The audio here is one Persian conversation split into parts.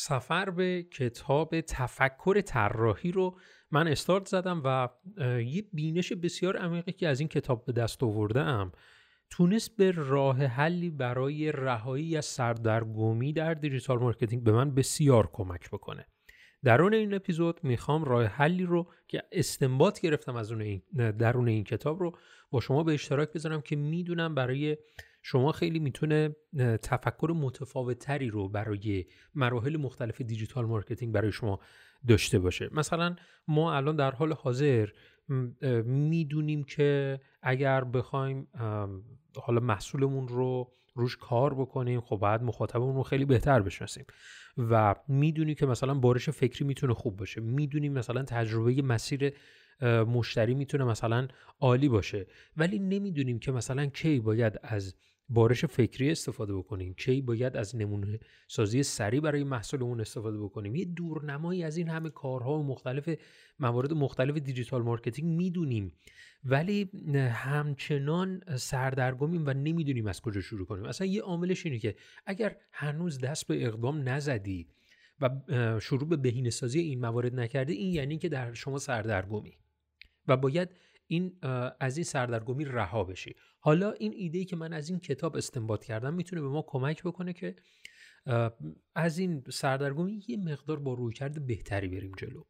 سفر به کتاب تفکر طراحی رو من استارت زدم و یه بینش بسیار عمیقی که از این کتاب به دست آورده ام تونست به راه حلی برای رهایی از سردرگمی در digital marketing به من بسیار کمک بکنه. درون این اپیزود می‌خوام راه حلی رو که استنباط گرفتم از اون درون این کتاب رو با شما به اشتراک بذارم که می‌دونم برای شما خیلی می‌تونه تفکر متفاوتتری رو برای مراحل مختلف digital marketing برای شما داشته باشه. مثلا ما الان در حال حاضر می‌دونیم که اگر بخوایم حالا محصولمون رو روش کار بکنیم خب باید مخاطبمون رو خیلی بهتر بشناسیم. و می‌دونیم که مثلا بارش فکری می‌تونه خوب باشه. می‌دونیم مثلا تجربه مسیر مشتری می‌تونه مثلا عالی باشه. ولی نمی‌دونیم که مثلا کی باید از بارش فکری استفاده بکنیم کی باید از نمونه سازی سریع برای محصولمون استفاده بکنیم. یه دورنمایی از این همه کارها و مختلف موارد مختلف digital marketing می‌دونیم. ولی همچنان سردرگمیم و نمی‌دونیم از کجا شروع کنیم. اصلا یه عاملش اینه که اگر هنوز دست به اقدام نزدی و شروع به بهینه سازی این موارد نکردی این یعنی که در شما سردرگمی. و باید این از این سردرگمی رها بشی. حالا این ایده ای که من از این کتاب استنباط کردم می‌تونه به ما کمک بکنه که از این سردرگمی یه مقدار با رویکرد بهتری بریم جلو.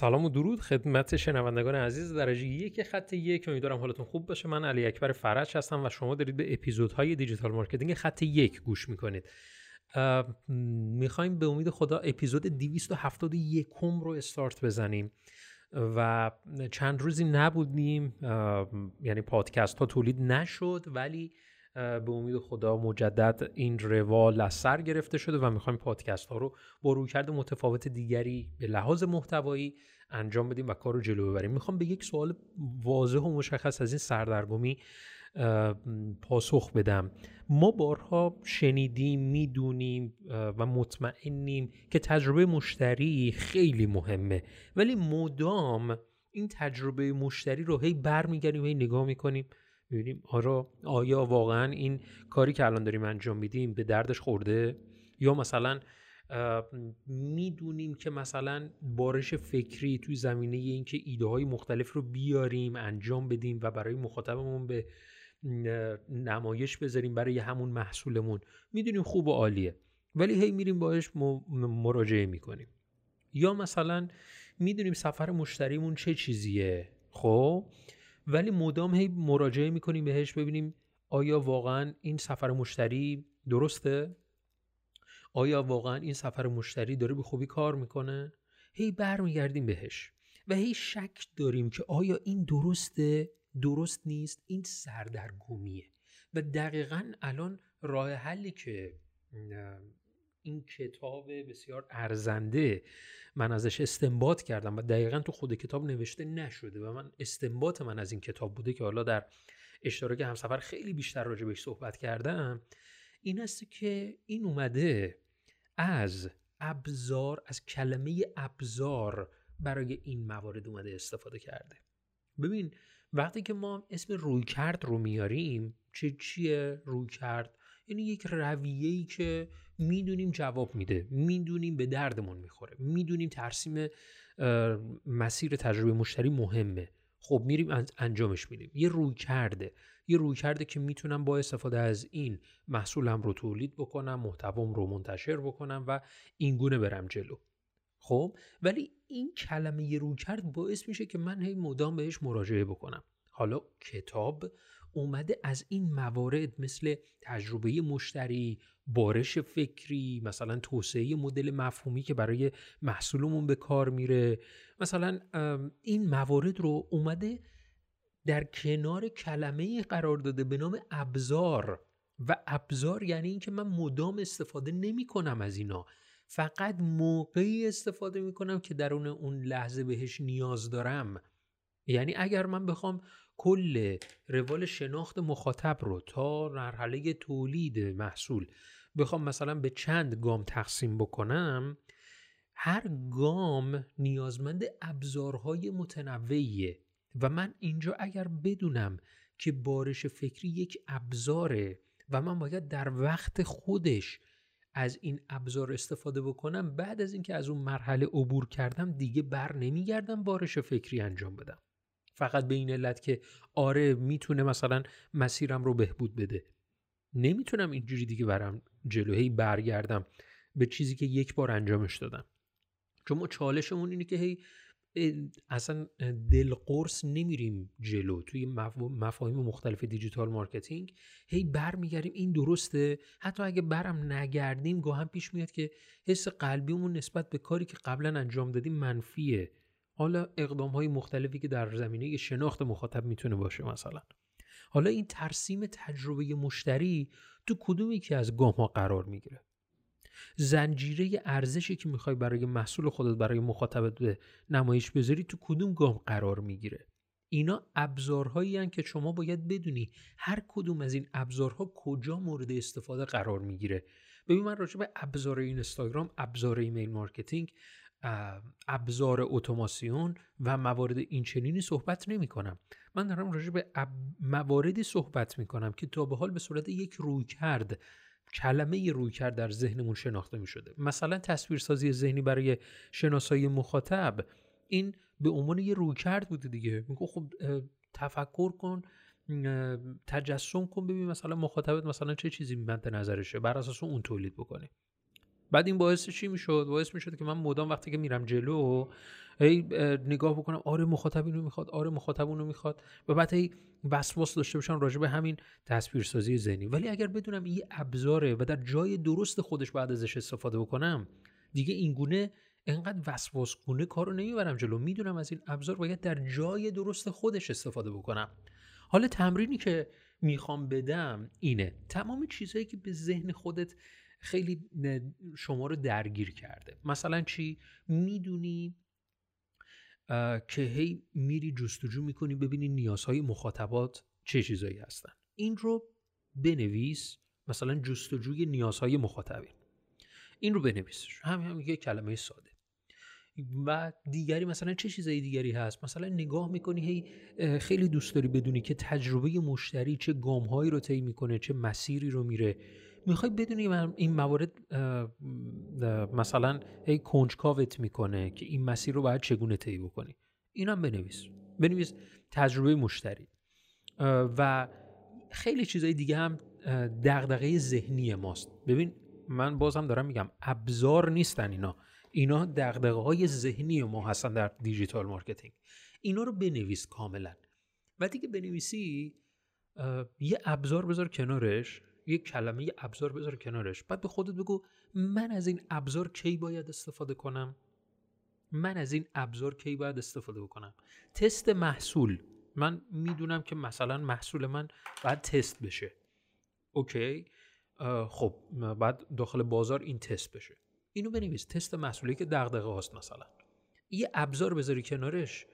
سلام و درود. خدمت شنوندگان عزیز درجه یک خط یک. امیدوارم حالتون خوب باشه. من علی اکبر فرج هستم و شما دارید به اپیزودهای digital marketing خط یک گوش می‌کنید. می‌خوایم به امید خدا اپیزود 271 رو استارت بزنیم و چند روزی نبودیم. یعنی پادکست ها تولید نشد ولی به امید خدا مجدد این روال از سر گرفته شده و می‌خوایم پادکست ها رو با رویکرد متفاوت دیگری به لحاظ محتوایی انجام بدیم و کار رو جلو ببریم. می‌خوام به یک سوال واضح و مشخص از این سردرگمی پاسخ بدم. ما بارها شنیدیم می‌دونیم و مطمئنیم که تجربه مشتری خیلی مهمه. ولی مدام این تجربه مشتری رو هی برمیگردیم هی نگاه می‌کنیم. می‌بینیم. آرا آیا واقعا این کاری که الان داریم انجام میدیم به دردش خورده؟ یا مثلا می‌دونیم که مثلا بارش فکری توی زمینه اینکه ایده های مختلف رو بیاریم انجام بدیم و برای مخاطبمون به نمایش بذاریم برای همون محصولمون. می‌دونیم خوب و عالیه. ولی هی میریم باش مراجعه می‌کنیم. یا مثلا می‌دونیم سفر مشتریمون چه چیزیه؟ خب؟ ولی مدام هی مراجعه می‌کنیم بهش ببینیم آیا واقعا این سفر مشتری درسته؟ آیا واقعا این سفر مشتری داره به خوبی کار می‌کنه؟ هی برمیگردیم بهش و هی شک داریم که آیا این درسته؟ درست نیست. این سردرگمیه. و دقیقا الان راه حلی که این کتاب بسیار ارزنده. من ازش استنباط کردم و دقیقا تو خود کتاب نوشته نشده و من استنباط من از این کتاب بوده که حالا در اشتراک همسفر خیلی بیشتر راجع بهش صحبت کردم این است که این اومده از ابزار از کلمه ابزار برای این موارد اومده استفاده کرده. ببین وقتی که ما اسم روی کرد رو میاریم چه چیه روی کرد یعنی یک رویه‌ای که می‌دونیم جواب میده. می‌دونیم به دردمون می‌خوره. می‌دونیم ترسیم مسیر تجربه مشتری مهمه. خب میریم انجامش میدیم. یه روی کرده. یه روی کرده که می‌تونم با استفاده از این محصولم رو تولید بکنم محتوام رو منتشر بکنم و این گونه برم جلو. خب؟ ولی این کلمه یه روی کرد باعث میشه که من هی مدام بهش مراجعه بکنم. حالا کتاب اومده از این موارد مثل تجربه مشتری بارش فکری مثلا توسعه مدل مفهومی که برای محصولمون به کار میره. مثلا این موارد رو اومده در کنار کلمه قرار داده به نام ابزار. و ابزار یعنی اینکه من مدام استفاده نمی کنم از اینا. فقط موقعی استفاده می کنم که درون اون لحظه بهش نیاز دارم. یعنی اگر من بخوام کل روال شناخت مخاطب رو تا مرحله تولید محصول بخوام مثلا به چند گام تقسیم بکنم هر گام نیازمند ابزارهای متنوعیه و من اینجا اگر بدونم که بارش فکری یک ابزاره و من باید در وقت خودش از این ابزار استفاده بکنم بعد از اینکه از اون مرحله عبور کردم دیگه بر نمیگردم بارش فکری انجام بدم. فقط به این علت که آره می‌تونه مثلا مسیرم رو بهبود بده. نمی‌تونم اینجوری دیگه برم جلو. برگردم به چیزی که یک بار انجامش دادم. چون ما چالشمون اینه که هی اصلا دلقرص نمیریم جلو. توی مفاهیم مختلف digital marketing هی برمیگردیم. این درسته؟ حتی اگه برم نگردیم گاهم پیش میاد که حس قلبیمون نسبت به کاری که قبلا انجام دادیم منفیه. حالا اقدام های مختلفی که در زمینه شناخت مخاطب می‌تونه باشه مثلا. حالا این ترسیم تجربه مشتری تو کدومی که از گام ها قرار می‌گیره؟ زنجیره ارزشی که می‌خوای برای محصول خودت برای مخاطبت به نمایش بذاری تو کدوم گام قرار می‌گیره؟ اینا ابزارهایی که شما باید بدونی هر کدوم از این ابزارها کجا مورد استفاده قرار می‌گیره. ببین من راجع به ابزار اینستاگرام ابزار email marketing ابزار اتوماسیون و موارد این چنینی صحبت نمی کنم. من دارم راجع به مواردی صحبت می کنم که تا به حال به صورت یک روی کرد کلمه روی کرد در ذهنمون شناخته می شده. مثلا تصویرسازی ذهنی برای شناسایی مخاطب. این به عنوان یه روی کرد بوده دیگه. میگو خب تفکر کن تجسم کن ببین مثلا مخاطبت مثلا چه چیزی مد نظرشه. بر اساس اون تولید بکنی بعد این باعث چی می‌شد؟ باعث می‌شد که من مدام وقتی که میرم جلو هی نگاه بکنم آره مخاطب اینو می‌خواد آره مخاطب اونو می‌خواد. و بعد هی وسواس داشته باشم راجع به همین تصویرسازی ذهنی. ولی اگر بدونم این ابزاره و در جای درست خودش بعد ازش استفاده بکنم دیگه این گونه انقدر وسواس گونه کارو نمی‌برم جلو. می‌دونم از این ابزار باید در جای درست خودش استفاده بکنم. حالا تمرینی که می‌خوام بدم اینه. تمام چیزهایی که به ذهن خودت خیلی شما رو درگیر کرده. مثلا چی؟ می‌دونی که هی میری جستجو می‌کنی ببینی نیازهای مخاطبات چه چیزایی هستن. این رو بنویس مثلا جستجوی نیازهای مخاطبین این رو بنویس همین هم یه کلمه ساده. و دیگری مثلا چه چیزایی دیگری هست؟ مثلا نگاه می‌کنی هی خیلی دوست داری بدونی که تجربه مشتری چه گامهایی رو طی می‌کنه چه مسیری رو میره. می‌خوای بدونی این موارد مثلا هی کنجکاوت می‌کنه که این مسیر رو باید چگونه طی بکنی. اینم بنویس. بنویس تجربه مشتری. و خیلی چیزای دیگه هم دغدغه ذهنی ماست. ببین من بازم دارم میگم ابزار نیستن اینا. اینا دغدغه های ذهنی ما هستن در digital marketing. اینا رو بنویس کاملا. و دیگه بنویسی یه ابزار بذار کنارش. یه کلمه یه ابزار بذار کنارش. بعد به خودت بگو من از این ابزار کی باید استفاده کنم؟ من از این ابزار کی باید استفاده بکنم؟ تست محصول. من می‌دونم که مثلا محصول من باید تست بشه. اوکی؟ خب بعد داخل بازار این تست بشه. اینو بنویس. تست محصولی که دغدغه هاست مثلا. یه ابزار بذاری کنارش.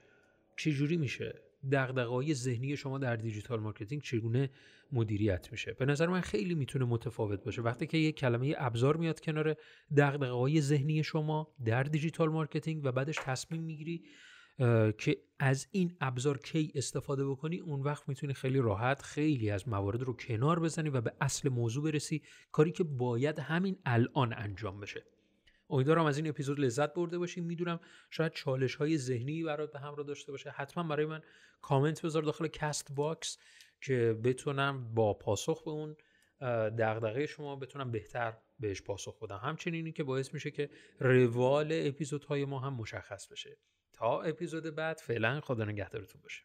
چجوری میشه؟ دغدغه‌های ذهنی شما در digital marketing چگونه مدیریت میشه؟ به نظر من خیلی می‌تونه متفاوت باشه. وقتی که یک کلمه ابزار میاد کنار دغدغه‌های ذهنی شما در digital marketing و بعدش تصمیم می‌گیری که از این ابزار کی استفاده بکنی اون وقت می‌تونی خیلی راحت خیلی از موارد رو کنار بزنی و به اصل موضوع برسی کاری که باید همین الان انجام بشه. امیدوارم از این اپیزود لذت برده باشیم. می‌دونم شاید چالش های ذهنی برات به همراه داشته باشه. حتما برای من کامنت بذار داخل CastBox که بتونم با پاسخ به اون دغدغه شما بتونم بهتر بهش پاسخ بدم. همچنین که باعث میشه که روال اپیزودهای ما هم مشخص بشه. تا اپیزود بعد فعلا خدا نگهدارتون باشه.